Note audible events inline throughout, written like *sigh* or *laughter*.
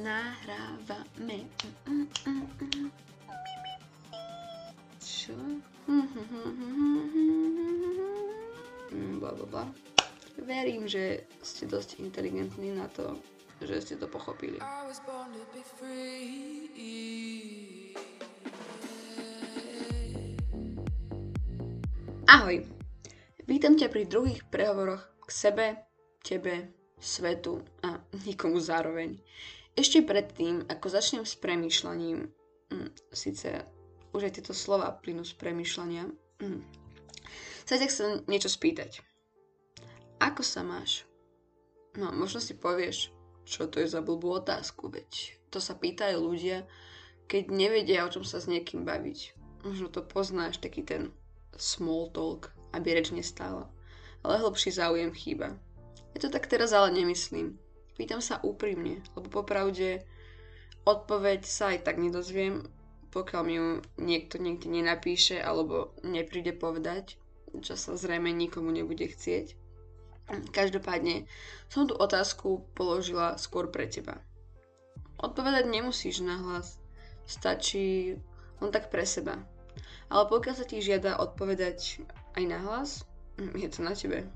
nahrávame. Čo? Bla, bla, bla. Verím, že ste dosť inteligentní na to, že ste to pochopili. Ahoj! Vítam ťa pri druhých prehovoroch k sebe, tebe, svetu a nikomu zároveň. Ešte predtým, ako začnem s premýšľaním, hm, síce už aj tieto slova plynú z premýšľania, hm, sa ťa chcem niečo spýtať. Ako sa máš? No, možno si povieš, čo to je za blbú otázku, veď to sa pýtajú ľudia, keď nevedia, o čom sa s niekým baviť. Možno to poznáš, taký ten small talk, aby reč nestála. Ale hlbší záujem chýba. Ja to tak teraz ale nemyslím. Pýtam sa úprimne, lebo popravde odpoveď sa aj tak nedozviem, pokiaľ mi ju niekto niekde nenapíše alebo nepríde povedať, čo sa zrejme nikomu nebude chcieť. Každopádne som tú otázku položila skôr pre teba. Odpovedať nemusíš nahlas, stačí len tak pre seba. Ale pokiaľ sa ti žiada odpovedať aj nahlas, je to na tebe.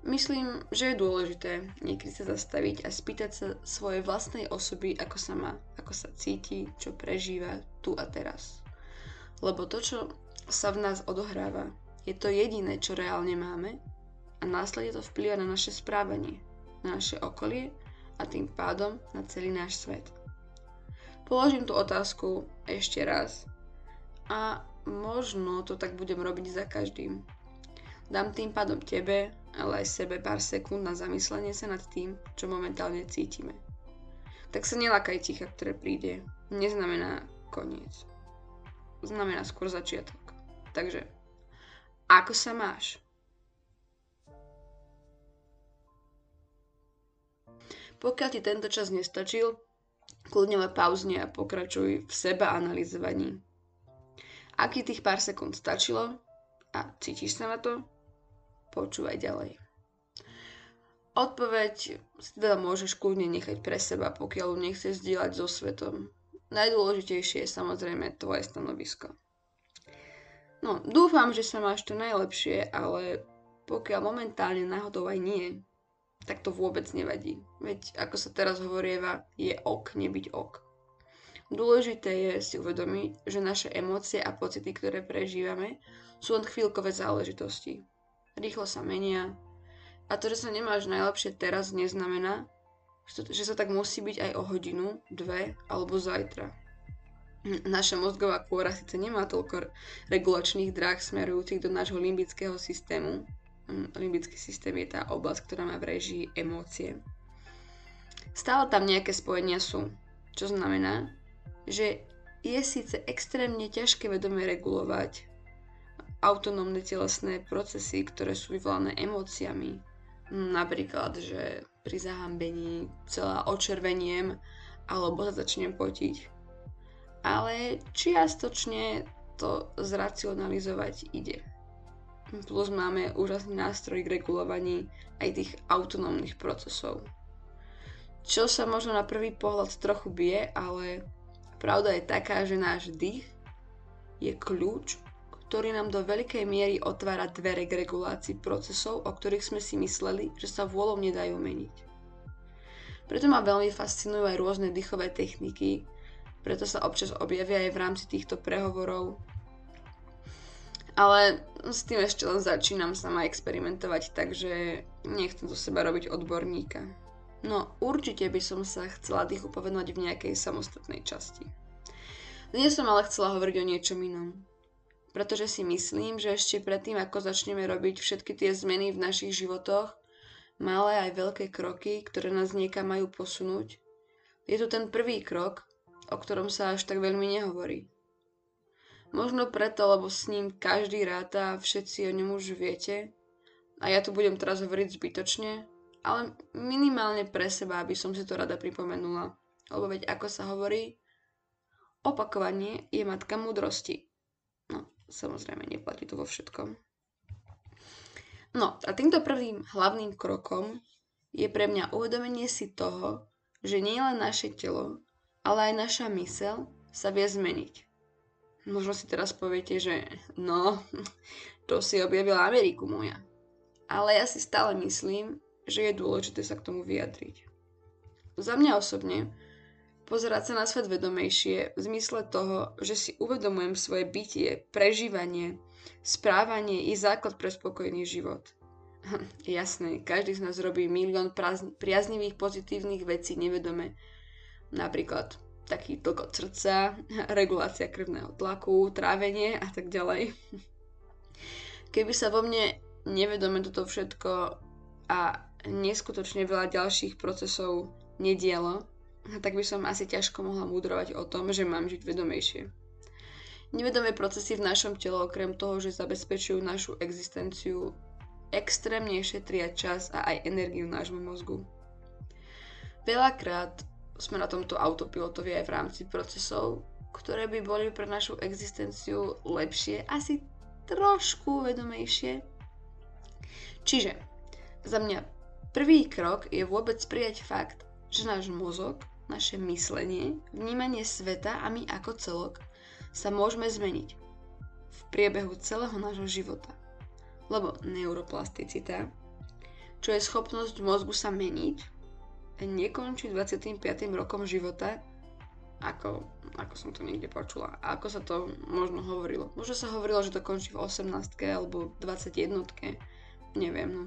Myslím, že je dôležité niekedy sa zastaviť a spýtať sa svojej vlastnej osoby, ako sa má, ako sa cíti, čo prežíva tu a teraz. Lebo to, čo sa v nás odohráva, je to jediné, čo reálne máme a následne to vplýva na naše správanie, na naše okolie a tým pádom na celý náš svet. Položím tú otázku ešte raz a možno to tak budem robiť za každým. Dám tým pádom tebe, ale aj sebe pár sekúnd na zamyslenie sa nad tým, čo momentálne cítime. Tak sa nelakaj ticha, ktoré príde. Neznamená koniec. Znamená skôr začiatok. Takže, ako sa máš? Pokiaľ ti tento čas nestačil, kľudne le pauzne a pokračuj v seba analyzovaní. Aký tých pár sekúnd stačilo a cítiš sa na to, počúvaj ďalej. Odpoveď si teda môžeš kľudne nechať pre seba, pokiaľ ju nechceš zdieľať so svetom. Najdôležitejšie je samozrejme tvoje stanovisko. No, dúfam, že sa máš to najlepšie, ale pokiaľ momentálne náhodou aj nie, tak to vôbec nevadí. Veď, ako sa teraz hovorieva, je ok nebyť ok. Dôležité je si uvedomiť, že naše emócie a pocity, ktoré prežívame, sú len chvíľkové záležitosti. Rýchlo sa menia a to, že sa nemáš najlepšie teraz, neznamená, že sa tak musí byť aj o hodinu, dve alebo zajtra. Naša mozgová kôra síce nemá toľko regulačných dráh smerujúcich do nášho limbického systému, Hm, limbický systém je tá oblasť, ktorá má v režii emócie. Stále tam nejaké spojenia sú, čo znamená, že je síce extrémne ťažké vedome regulovať autonómne telesné procesy, ktoré sú vyvolané emóciami. Napríklad, že pri zahambení celá očerveniem alebo sa začnem potiť. Ale čiastočne to zracionalizovať ide. Plus máme úžasný nástroj k regulovaní aj tých autonómnych procesov. Čo sa možno na prvý pohľad trochu bije, ale pravda je taká, že náš dých je kľúč, ktorý nám do veľkej miery otvára dvere k regulácii procesov, o ktorých sme si mysleli, že sa vôľou nedajú meniť. Preto ma veľmi fascinujú aj rôzne dýchové techniky, preto sa občas objavia aj v rámci týchto prehovorov ale s tým ešte len začínam sama experimentovať, takže nechcem zo seba robiť odborníka. No určite by som sa chcela dýchu povedať v nejakej samostatnej časti. Dnes som ale chcela hovoriť o niečom inom. Pretože si myslím, že ešte predtým, ako začneme robiť všetky tie zmeny v našich životoch, malé aj veľké kroky, ktoré nás niekam majú posunúť, je tu ten prvý krok, o ktorom sa až tak veľmi nehovorí. Možno preto, lebo s ním každý ráta a všetci o ňom už viete. A ja tu budem teraz hovoriť zbytočne, ale minimálne pre seba, aby som si to rada pripomenula. Lebo veď ako sa hovorí, opakovanie je matka múdrosti. Samozrejme, neplatí to vo všetkom. No a týmto prvým hlavným krokom je pre mňa uvedomenie si toho, že nie len naše telo, ale aj naša mysel sa vie zmeniť. Možno si teraz poviete, že no, *laughs* to si objavila Ameriku moja. Ale ja si stále myslím, že je dôležité sa k tomu vyjadriť. Za mňa osobne pozerať sa na svet vedomejšie v zmysle toho, že si uvedomujem svoje bytie, prežívanie, správanie i základ pre spokojný život. Jasné, každý z nás robí milión priaznivých pozitívnych vecí nevedome. Napríklad taký tlk od srdca, *laughs* regulácia krvného tlaku, trávenie a tak ďalej. *laughs* Keby sa vo mne nevedome toto všetko a neskutočne veľa ďalších procesov nedialo, tak by som asi ťažko mohla múdrovať o tom, že mám žiť vedomejšie. Nevedomé procesy v našom tele okrem toho, že zabezpečujú našu existenciu, extrémne šetria čas a aj energiu nášmu mozgu. Veľakrát sme na tomto autopilotovi aj v rámci procesov, ktoré by boli pre našu existenciu lepšie, asi trošku vedomejšie. Čiže za mňa prvý krok je vôbec prijať fakt, že náš mozog naše myslenie, vnímanie sveta a my ako celok sa môžeme zmeniť v priebehu celého nášho života. Lebo neuroplasticita, čo je schopnosť mozgu sa meniť, nekončí 25. rokom života, ako, ako som to niekde počula. A ako sa to možno hovorilo. Možno sa hovorilo, že to končí v 18. alebo 21. Neviem, no.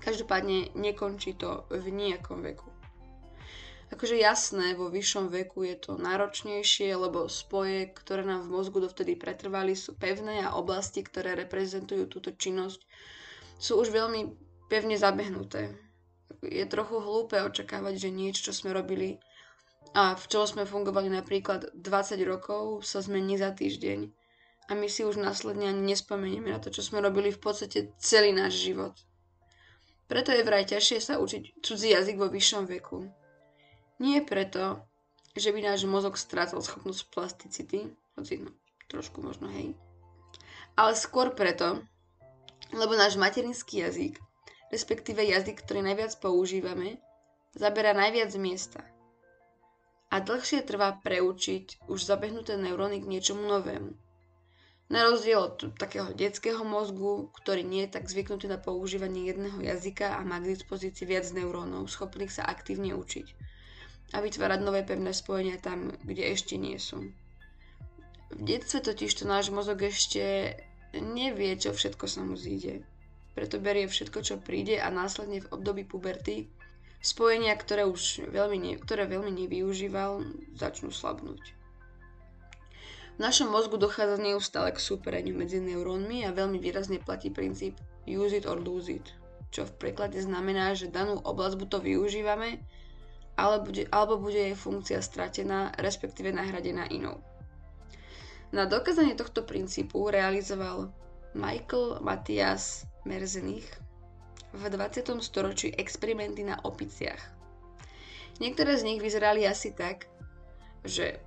Každopádne nekončí to v nejakom veku. Akože jasné, vo vyššom veku je to náročnejšie, lebo spoje, ktoré nám v mozgu dovtedy pretrvali, sú pevné a oblasti, ktoré reprezentujú túto činnosť, sú už veľmi pevne zabehnuté. Je trochu hlúpe očakávať, že niečo, čo sme robili a v čom sme fungovali napríklad 20 rokov, sa zmení za týždeň. A my si už následne ani nespomenieme na to, čo sme robili v podstate celý náš život. Preto je vraj ťažšie sa učiť cudzí jazyk vo vyššom veku nie preto, že by náš mozog strácal schopnosť plasticity, hoci no, trošku možno hej, ale skôr preto, lebo náš materinský jazyk, respektíve jazyk, ktorý najviac používame, zabera najviac miesta. A dlhšie trvá preučiť už zabehnuté neuróny k niečomu novému. Na rozdiel od takého detského mozgu, ktorý nie je tak zvyknutý na používanie jedného jazyka a má k dispozícii viac neurónov, schopných sa aktívne učiť a vytvárať nové pevné spojenia tam, kde ešte nie sú. V detstve totiž to náš mozog ešte nevie, čo všetko sa mu zíde. Preto berie všetko, čo príde a následne v období puberty spojenia, ktoré už veľmi, ne, ktoré veľmi nevyužíval, začnú slabnúť. V našom mozgu dochádza neustále k súpereniu medzi neurónmi a veľmi výrazne platí princíp use it or lose it, čo v preklade znamená, že danú oblasť buď to využívame, ale bude, alebo bude jej funkcia stratená, respektíve nahradená inou. Na dokázanie tohto princípu realizoval Michael Matthias Merzenich v 20. storočí experimenty na opiciach. Niektoré z nich vyzerali asi tak, že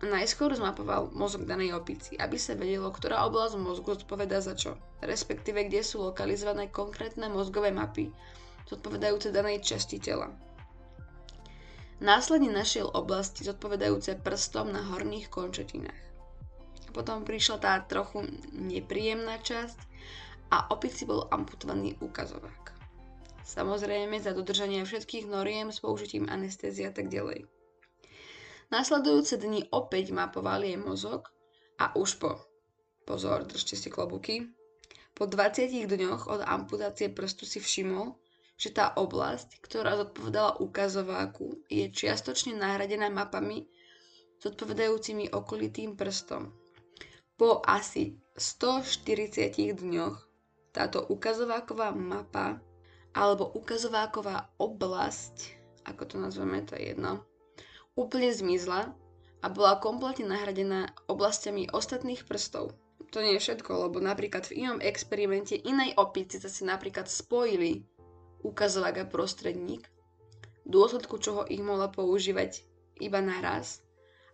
najskôr zmapoval mozog danej opici, aby sa vedelo, ktorá oblasť mozgu zodpoveda za čo, respektíve kde sú lokalizované konkrétne mozgové mapy, zodpovedajúce danej časti tela. Následne našiel oblasti zodpovedajúce prstom na horných končetinách. Potom prišla tá trochu nepríjemná časť a opici bol amputovaný ukazovák. Samozrejme za dodržanie všetkých noriem s použitím anestézie a tak ďalej. Nasledujúce dni opäť mapoval jej mozog a už po, pozor, držte si klobuky, po 20 dňoch od amputácie prstu si všimol, že tá oblasť, ktorá zodpovedala ukazováku, je čiastočne nahradená mapami zodpovedajúcimi okolitým prstom. Po asi 140 dňoch táto ukazováková mapa alebo ukazováková oblasť, ako to nazveme, to je jedno, úplne zmizla a bola kompletne nahradená oblastiami ostatných prstov. To nie je všetko, lebo napríklad v inom experimente inej opici sa si napríklad spojili ukazovák a prostredník, v dôsledku čoho ich mohla používať iba naraz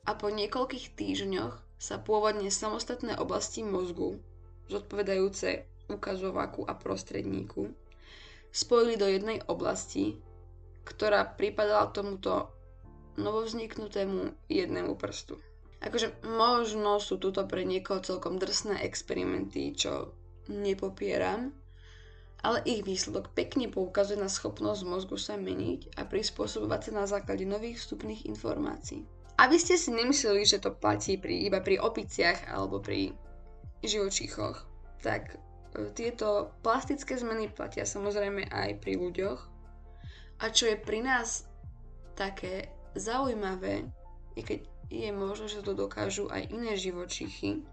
a po niekoľkých týždňoch sa pôvodne samostatné oblasti mozgu, zodpovedajúce ukazováku a prostredníku, spojili do jednej oblasti ktorá pripadala tomuto novovzniknutému jednému prstu. Akože možno sú tuto pre niekoho celkom drsné experimenty, čo nepopieram, ale ich výsledok pekne poukazuje na schopnosť mozgu sa meniť a prispôsobovať sa na základe nových vstupných informácií. Aby ste si nemysleli, že to platí pri, iba pri opiciach alebo pri živočíchoch, tak e, tieto plastické zmeny platia samozrejme aj pri ľuďoch. A čo je pri nás také zaujímavé, i keď je možno, že to dokážu aj iné živočichy,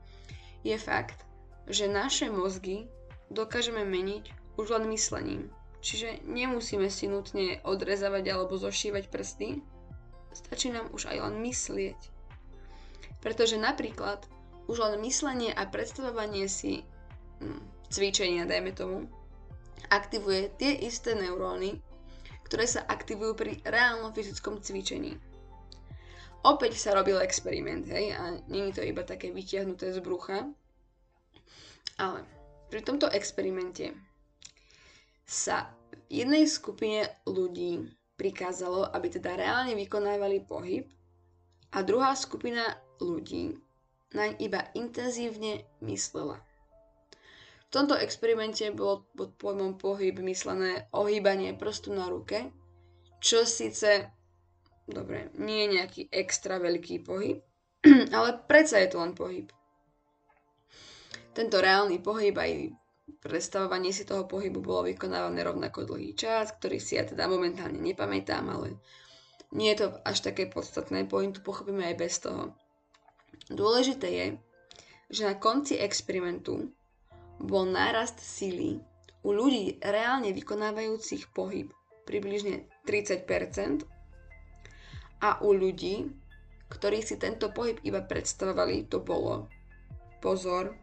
je fakt, že naše mozgy dokážeme meniť už len myslením. Čiže nemusíme si nutne odrezávať alebo zošívať prsty, stačí nám už aj len myslieť. Pretože napríklad už len myslenie a predstavovanie si hm, cvičenia, dajme tomu, aktivuje tie isté neuróny, ktoré sa aktivujú pri reálnom fyzickom cvičení. Opäť sa robil experiment, hej, a není to iba také vytiahnuté z brucha, ale pri tomto experimente sa v jednej skupine ľudí prikázalo, aby teda reálne vykonávali pohyb a druhá skupina ľudí naň iba intenzívne myslela. V tomto experimente bolo pod pojmom pohyb myslené ohýbanie prstu na ruke, čo síce, dobre, nie je nejaký extra veľký pohyb, *clears throat* ale predsa je to len pohyb. Tento reálny pohyb aj predstavovanie si toho pohybu bolo vykonávané rovnako dlhý čas, ktorý si ja teda momentálne nepamätám, ale nie je to až také podstatné, pointu pochopíme aj bez toho. Dôležité je, že na konci experimentu bol nárast síly u ľudí reálne vykonávajúcich pohyb približne 30% a u ľudí, ktorí si tento pohyb iba predstavovali, to bolo, pozor,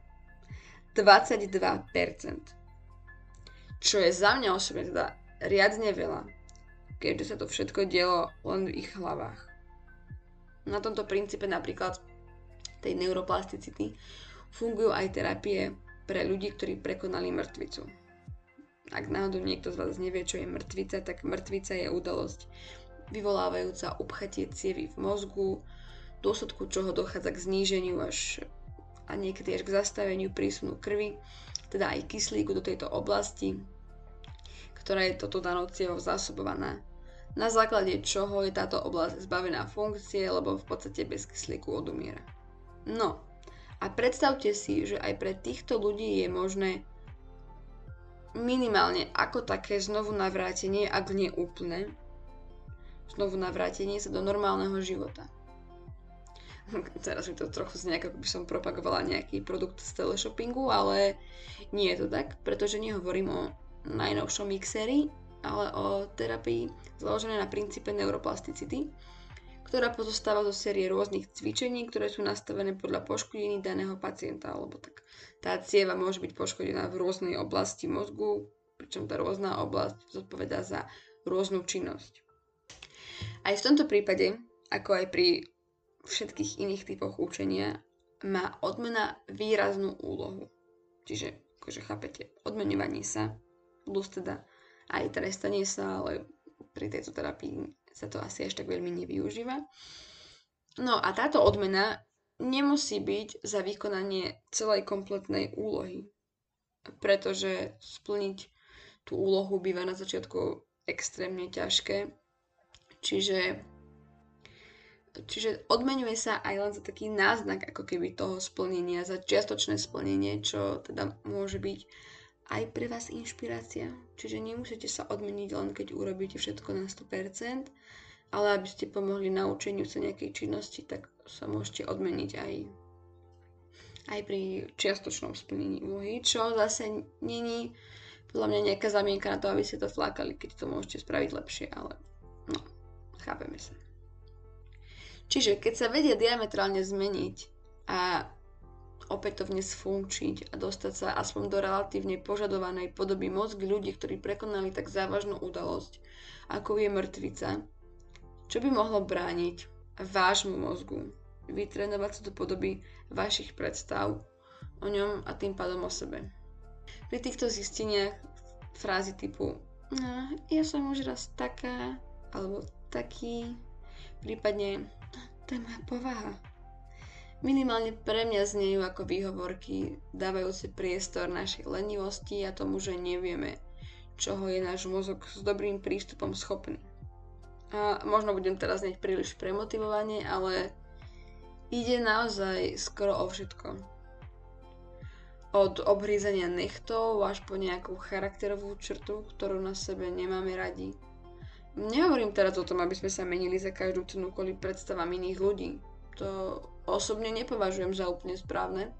22%. Čo je za mňa osobne teda riadne veľa, keďže sa to všetko dielo len v ich hlavách. Na tomto princípe napríklad tej neuroplasticity fungujú aj terapie pre ľudí, ktorí prekonali mŕtvicu. Ak náhodou niekto z vás nevie, čo je mŕtvica, tak mŕtvica je udalosť vyvolávajúca upchatie cievy v mozgu, v dôsledku čoho dochádza k zníženiu až a niekedy až k zastaveniu prísunu krvi, teda aj kyslíku do tejto oblasti, ktorá je toto danou cievou zásobovaná. Na základe čoho je táto oblasť zbavená funkcie, lebo v podstate bez kyslíku odumiera. No, a predstavte si, že aj pre týchto ľudí je možné minimálne ako také znovu navrátenie, ak nie úplne, znovu navrátenie sa do normálneho života. *laughs* teraz mi to trochu znie, ako by som propagovala nejaký produkt z teleshoppingu, ale nie je to tak, pretože nehovorím o najnovšom mixéri, ale o terapii založené na princípe neuroplasticity, ktorá pozostáva zo série rôznych cvičení, ktoré sú nastavené podľa poškodení daného pacienta, alebo tak tá cieva môže byť poškodená v rôznej oblasti mozgu, pričom tá rôzna oblasť zodpovedá za rôznu činnosť. Aj v tomto prípade, ako aj pri všetkých iných typoch učenia má odmena výraznú úlohu. Čiže, akože chápete, odmenovanie sa, plus teda aj trestanie sa, ale pri tejto terapii sa to asi až tak veľmi nevyužíva. No a táto odmena nemusí byť za vykonanie celej kompletnej úlohy, pretože splniť tú úlohu býva na začiatku extrémne ťažké. Čiže Čiže odmenuje sa aj len za taký náznak ako keby toho splnenia, za čiastočné splnenie, čo teda môže byť aj pre vás inšpirácia. Čiže nemusíte sa odmeniť len keď urobíte všetko na 100%, ale aby ste pomohli naučeniu sa nejakej činnosti, tak sa môžete odmeniť aj, aj pri čiastočnom splnení úlohy, čo zase není podľa mňa nejaká zamienka na to, aby ste to flákali, keď to môžete spraviť lepšie, ale no, chápeme sa. Čiže keď sa vedia diametrálne zmeniť a opätovne sfunkčiť a dostať sa aspoň do relatívne požadovanej podoby mozgy ľudí, ktorí prekonali tak závažnú udalosť, ako je mŕtvica, čo by mohlo brániť vášmu mozgu vytrénovať sa do podoby vašich predstav o ňom a tým pádom o sebe. Pri týchto zisteniach frázy typu no, ja som už raz taká, alebo taký, prípadne je moja povaha. Minimálne pre mňa znejú ako výhovorky, dávajúce priestor našej lenivosti a tomu, že nevieme, čoho je náš mozog s dobrým prístupom schopný. A možno budem teraz znieť príliš premotivovanie, ale ide naozaj skoro o všetko. Od obhrízania nechtov až po nejakú charakterovú črtu, ktorú na sebe nemáme radi. Nehovorím teraz o tom, aby sme sa menili za každú cenu kvôli predstavám iných ľudí. To osobne nepovažujem za úplne správne,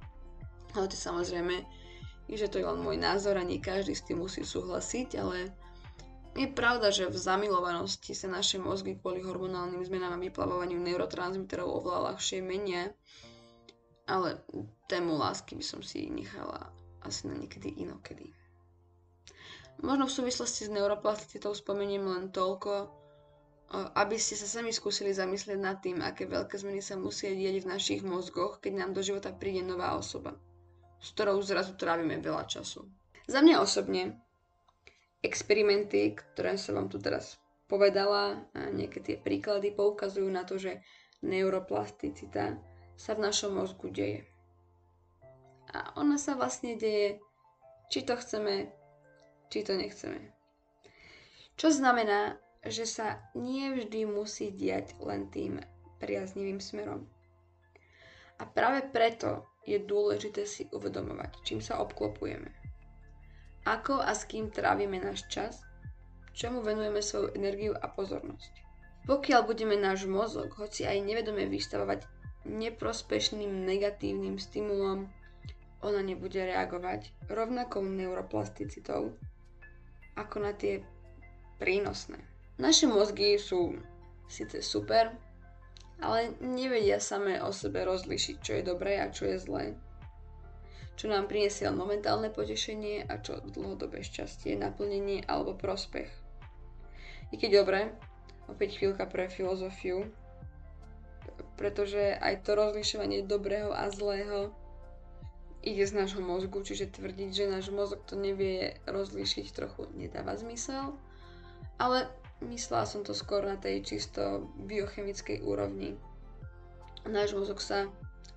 ale to samozrejme že to je len môj názor a nie každý s tým musí súhlasiť, ale je pravda, že v zamilovanosti sa naše mozgy kvôli hormonálnym zmenám a vyplavovaniu neurotransmiterov oveľa ľahšie menia, ale tému lásky by som si nechala asi na niekedy inokedy. Možno v súvislosti s neuroplasticitou spomeniem len toľko, aby ste sa sami skúsili zamyslieť nad tým, aké veľké zmeny sa musia diať v našich mozgoch, keď nám do života príde nová osoba s ktorou zrazu trávime veľa času. Za mňa osobne experimenty, ktoré som vám tu teraz povedala, a nejaké tie príklady poukazujú na to, že neuroplasticita sa v našom mozgu deje. A ona sa vlastne deje, či to chceme, či to nechceme. Čo znamená, že sa nie vždy musí diať len tým priaznivým smerom. A práve preto je dôležité si uvedomovať, čím sa obklopujeme. Ako a s kým trávime náš čas, čomu venujeme svoju energiu a pozornosť. Pokiaľ budeme náš mozog, hoci aj nevedome vystavovať neprospešným negatívnym stimulom, ona nebude reagovať rovnakou neuroplasticitou ako na tie prínosné. Naše mozgy sú síce super, ale nevedia samé o sebe rozlišiť, čo je dobré a čo je zlé. Čo nám priniesie momentálne potešenie a čo dlhodobé šťastie, naplnenie alebo prospech. I keď dobre, opäť chvíľka pre filozofiu, pretože aj to rozlišovanie dobrého a zlého ide z nášho mozgu, čiže tvrdiť, že náš mozog to nevie rozlíšiť trochu nedáva zmysel, ale Myslela som to skôr na tej čisto biochemickej úrovni. Náš mozog sa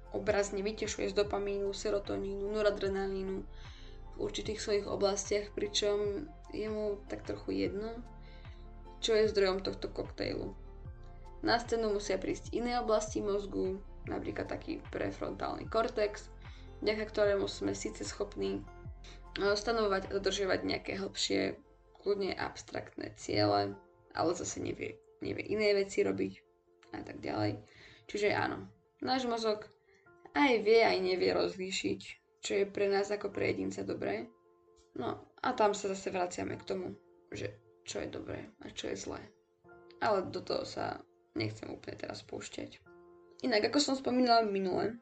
obrazne vytešuje z dopamínu, serotonínu, noradrenalínu v určitých svojich oblastiach, pričom je mu tak trochu jedno, čo je zdrojom tohto koktejlu. Na scénu musia prísť iné oblasti mozgu, napríklad taký prefrontálny kortex, vďaka ktorému sme síce schopní eh, stanovať a dodržiavať nejaké hĺbšie, kľudne abstraktné ciele, ale zase nevie, nevie iné veci robiť a tak ďalej. Čiže áno, náš mozog aj vie, aj nevie rozlíšiť, čo je pre nás ako pre jedinca dobré. No a tam sa zase vraciame k tomu, že čo je dobré a čo je zlé. Ale do toho sa nechcem úplne teraz púšťať. Inak, ako som spomínala minule,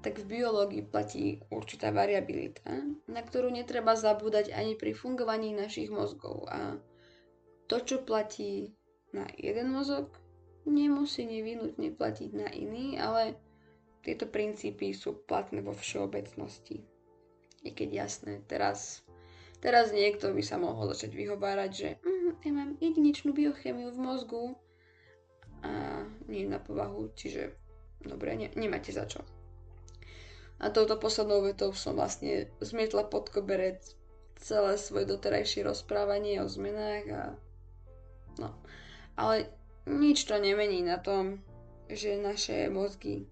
tak v biológii platí určitá variabilita, na ktorú netreba zabúdať ani pri fungovaní našich mozgov a to, čo platí na jeden mozog, nemusí nevinutne platiť na iný, ale tieto princípy sú platné vo všeobecnosti. Je keď jasné, teraz, teraz niekto by sa mohol začať vyhovárať, že mm, ja mám jedinečnú biochemiu v mozgu a nie na povahu, čiže dobre, ne, nemáte za čo. A touto poslednou vetou som vlastne zmietla pod koberec celé svoje doterajšie rozprávanie o zmenách a No, ale nič to nemení na tom, že naše mozgy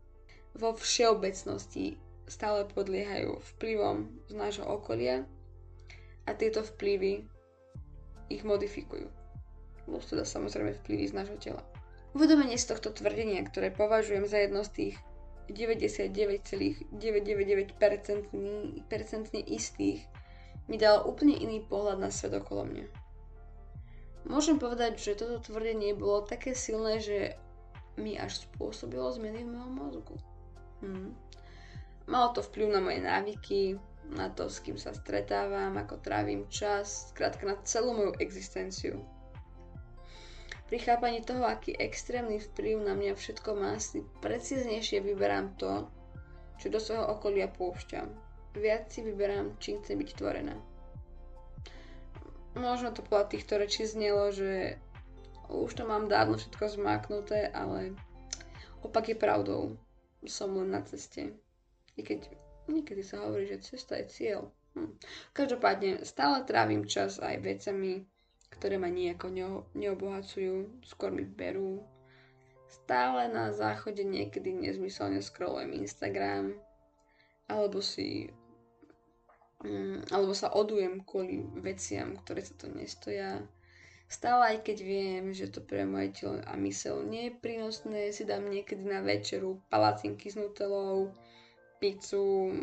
vo všeobecnosti stále podliehajú vplyvom z nášho okolia a tieto vplyvy ich modifikujú. Plus teda samozrejme vplyvy z nášho tela. Uvedomenie z tohto tvrdenia, ktoré považujem za jedno z tých 99,999% istých, mi dalo úplne iný pohľad na svet okolo mňa. Môžem povedať, že toto tvrdenie bolo také silné, že mi až spôsobilo zmeny v mojom mozgu. Hm. Malo to vplyv na moje návyky, na to, s kým sa stretávam, ako trávim čas, skrátka na celú moju existenciu. Pri chápaní toho, aký extrémny vplyv na mňa všetko má, si precíznejšie vyberám to, čo do svojho okolia púšťam. Viac si vyberám, čím chcem byť tvorená možno to podľa týchto rečí znelo, že už to mám dávno všetko zmáknuté, ale opak je pravdou. Som len na ceste. I keď niekedy sa hovorí, že cesta je cieľ. Hm. Každopádne stále trávim čas aj vecami, ktoré ma nejako neo- neobohacujú, skôr mi berú. Stále na záchode niekedy nezmyselne scrollujem Instagram, alebo si mm, alebo sa odujem kvôli veciam, ktoré sa to nestoja. Stále aj keď viem, že to pre moje telo a mysel nie je prínosné, si dám niekedy na večeru palacinky s nutelou, pizzu,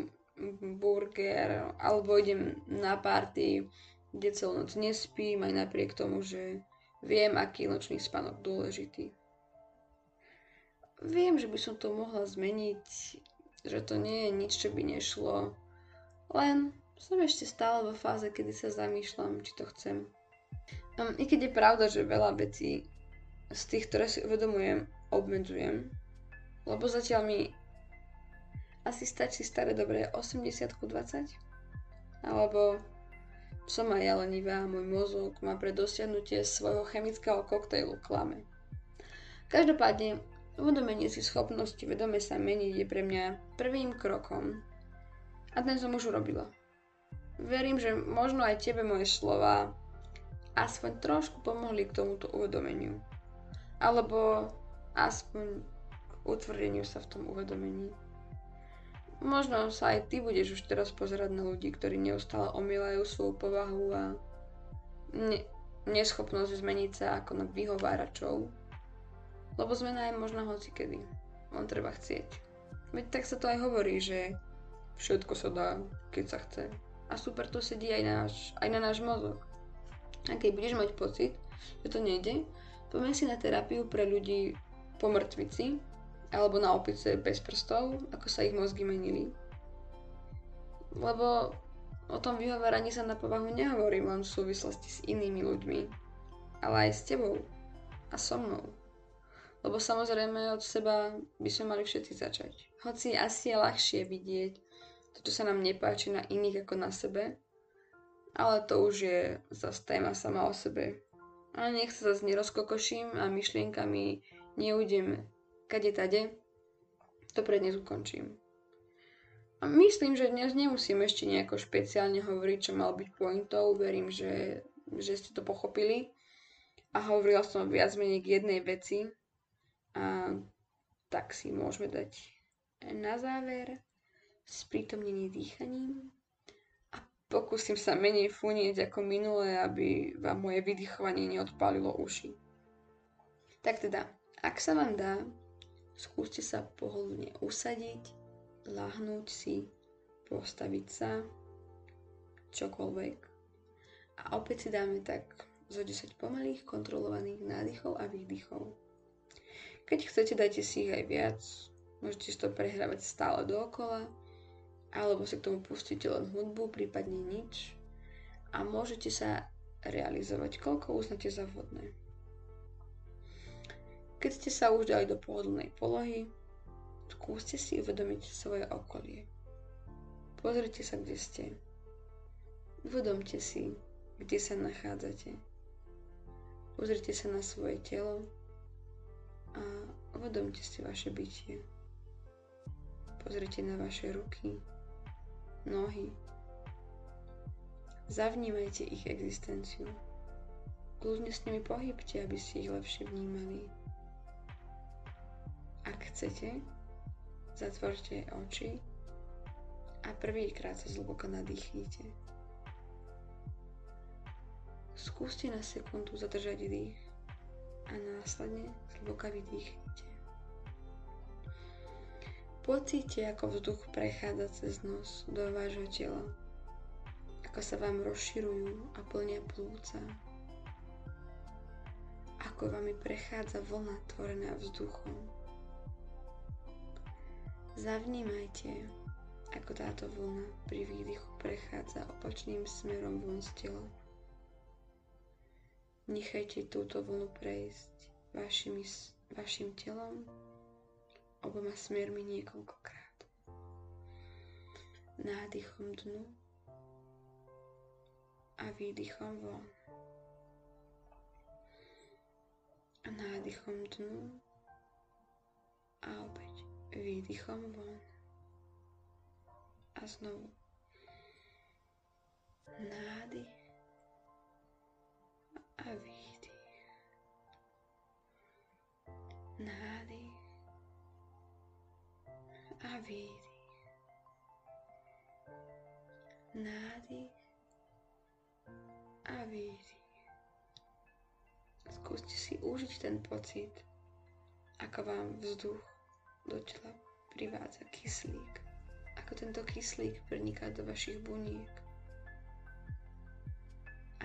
burger, alebo idem na party, kde celú noc nespím, aj napriek tomu, že viem, aký je nočný spánok dôležitý. Viem, že by som to mohla zmeniť, že to nie je nič, čo by nešlo, len som ešte stále vo fáze, kedy sa zamýšľam, či to chcem. Um, I keď je pravda, že veľa vecí z tých, ktoré si uvedomujem, obmedzujem, lebo zatiaľ mi asi stačí staré dobré 80 20, alebo som aj ja lenivá a môj mozog má pre dosiahnutie svojho chemického koktejlu klame. Každopádne, uvedomenie si schopnosti vedome sa meniť je pre mňa prvým krokom a ten som už urobila. Verím, že možno aj tebe moje slova aspoň trošku pomohli k tomuto uvedomeniu. Alebo aspoň k utvrdeniu sa v tom uvedomení. Možno sa aj ty budeš už teraz pozerať na ľudí, ktorí neustále omielajú svoju povahu a ne- neschopnosť zmeniť sa ako na vyhováračov. Lebo zmena je možná hocikedy. On treba chcieť. Veď tak sa to aj hovorí, že všetko sa dá, keď sa chce. A super to sedí aj, náš, aj na náš mozog. A keď budeš mať pocit, že to nejde, poďme si na terapiu pre ľudí po mŕtvici, alebo na opice bez prstov, ako sa ich mozgy menili. Lebo o tom vyhováraní sa na povahu nehovorím len v súvislosti s inými ľuďmi, ale aj s tebou a so mnou. Lebo samozrejme od seba by sme mali všetci začať. Hoci asi je ľahšie vidieť to, čo sa nám nepáči na iných ako na sebe, ale to už je zase téma sama o sebe. Ale nech sa zase nerozkokoším a myšlienkami neudem kade tade. To pre dnes ukončím. A myslím, že dnes nemusím ešte nejako špeciálne hovoriť, čo mal byť pointou. Verím, že, že ste to pochopili. A hovorila som viac menej k jednej veci. A tak si môžeme dať na záver sprítomnený dýchaním Pokúsim sa menej funieť ako minulé, aby vám moje vydychovanie neodpálilo uši. Tak teda, ak sa vám dá, skúste sa pohodlne usadiť, lahnúť si, postaviť sa, čokoľvek. A opäť si dáme tak zo 10 pomalých kontrolovaných nádychov a výdychov. Keď chcete, dajte si ich aj viac. Môžete si to prehrávať stále dookola alebo si k tomu pustíte len hudbu, prípadne nič a môžete sa realizovať, koľko uznáte za vhodné. Keď ste sa už dali do pohodlnej polohy, skúste si uvedomiť svoje okolie. Pozrite sa, kde ste. Uvedomte si, kde sa nachádzate. Pozrite sa na svoje telo a uvedomte si vaše bytie. Pozrite na vaše ruky, nohy. Zavnímajte ich existenciu. Kľudne s nimi pohybte, aby ste ich lepšie vnímali. Ak chcete, zatvorte oči a prvýkrát sa zhlboka nadýchnite. Skúste na sekundu zadržať dých a následne zhlboka vydýchnite. Pocíte, ako vzduch prechádza cez nos do vášho tela. Ako sa vám rozširujú a plnia plúca. Ako vami prechádza vlna tvorená vzduchom. Zavnímajte, ako táto vlna pri výdychu prechádza opačným smerom von z tela. Nechajte túto vlnu prejsť vašimi, vašim telom oboma smermi niekoľkokrát. Nádychom dnu a výdychom von. nádychom dnu a opäť výdychom von. A znovu nádych a výdych. Nádych a výdych. Nádych a výdych. Skúste si užiť ten pocit, ako vám vzduch do tela privádza kyslík. Ako tento kyslík preniká do vašich buniek.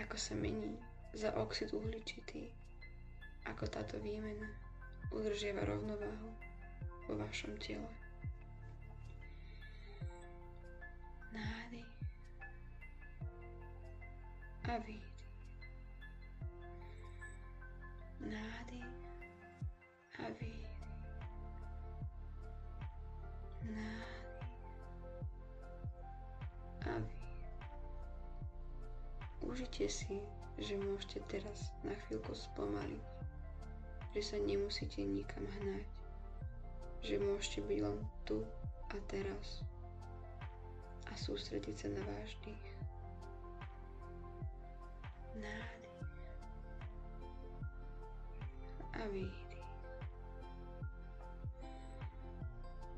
Ako sa mení za oxid uhličitý. Ako táto výmena udržiava rovnováhu vo vašom tele. Nádych a výdych. Nádych Užite si, že môžete teraz na chvíľku spomaliť, že sa nemusíte nikam hnať, že môžete byť len tu a teraz a sústrediť sa na váš dých. Nádych a výdych.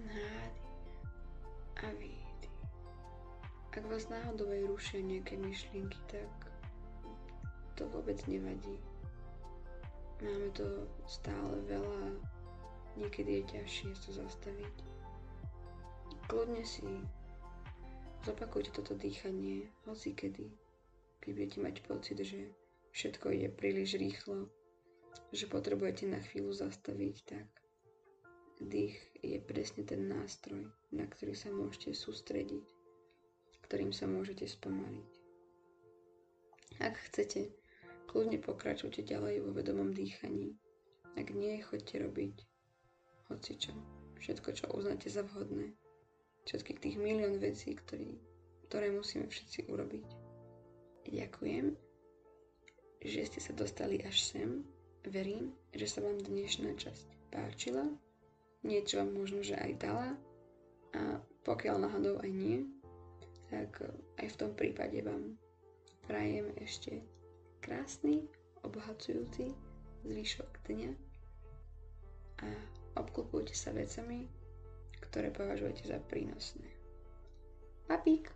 Nádych a výdych. Ak vás náhodou aj rušia nejaké myšlienky, tak to vôbec nevadí. Máme to stále veľa, niekedy je ťažšie to zastaviť. Kľudne si zopakujte toto dýchanie hoci kedy, keď budete mať pocit, že všetko ide príliš rýchlo, že potrebujete na chvíľu zastaviť, tak dých je presne ten nástroj, na ktorý sa môžete sústrediť, ktorým sa môžete spomaliť. Ak chcete, kľudne pokračujte ďalej vo vedomom dýchaní. Ak nie, choďte robiť hocičo, všetko, čo uznáte za vhodné. Všetkých tých milión vecí, ktorý, ktoré musíme všetci urobiť. Ďakujem, že ste sa dostali až sem Verím, že sa vám dnešná časť páčila, niečo vám možno, že aj dala a pokiaľ náhodou aj nie, tak aj v tom prípade vám prajem ešte krásny, obohacujúci zvyšok dňa a obklopujte sa vecami, ktoré považujete za prínosné. Papík!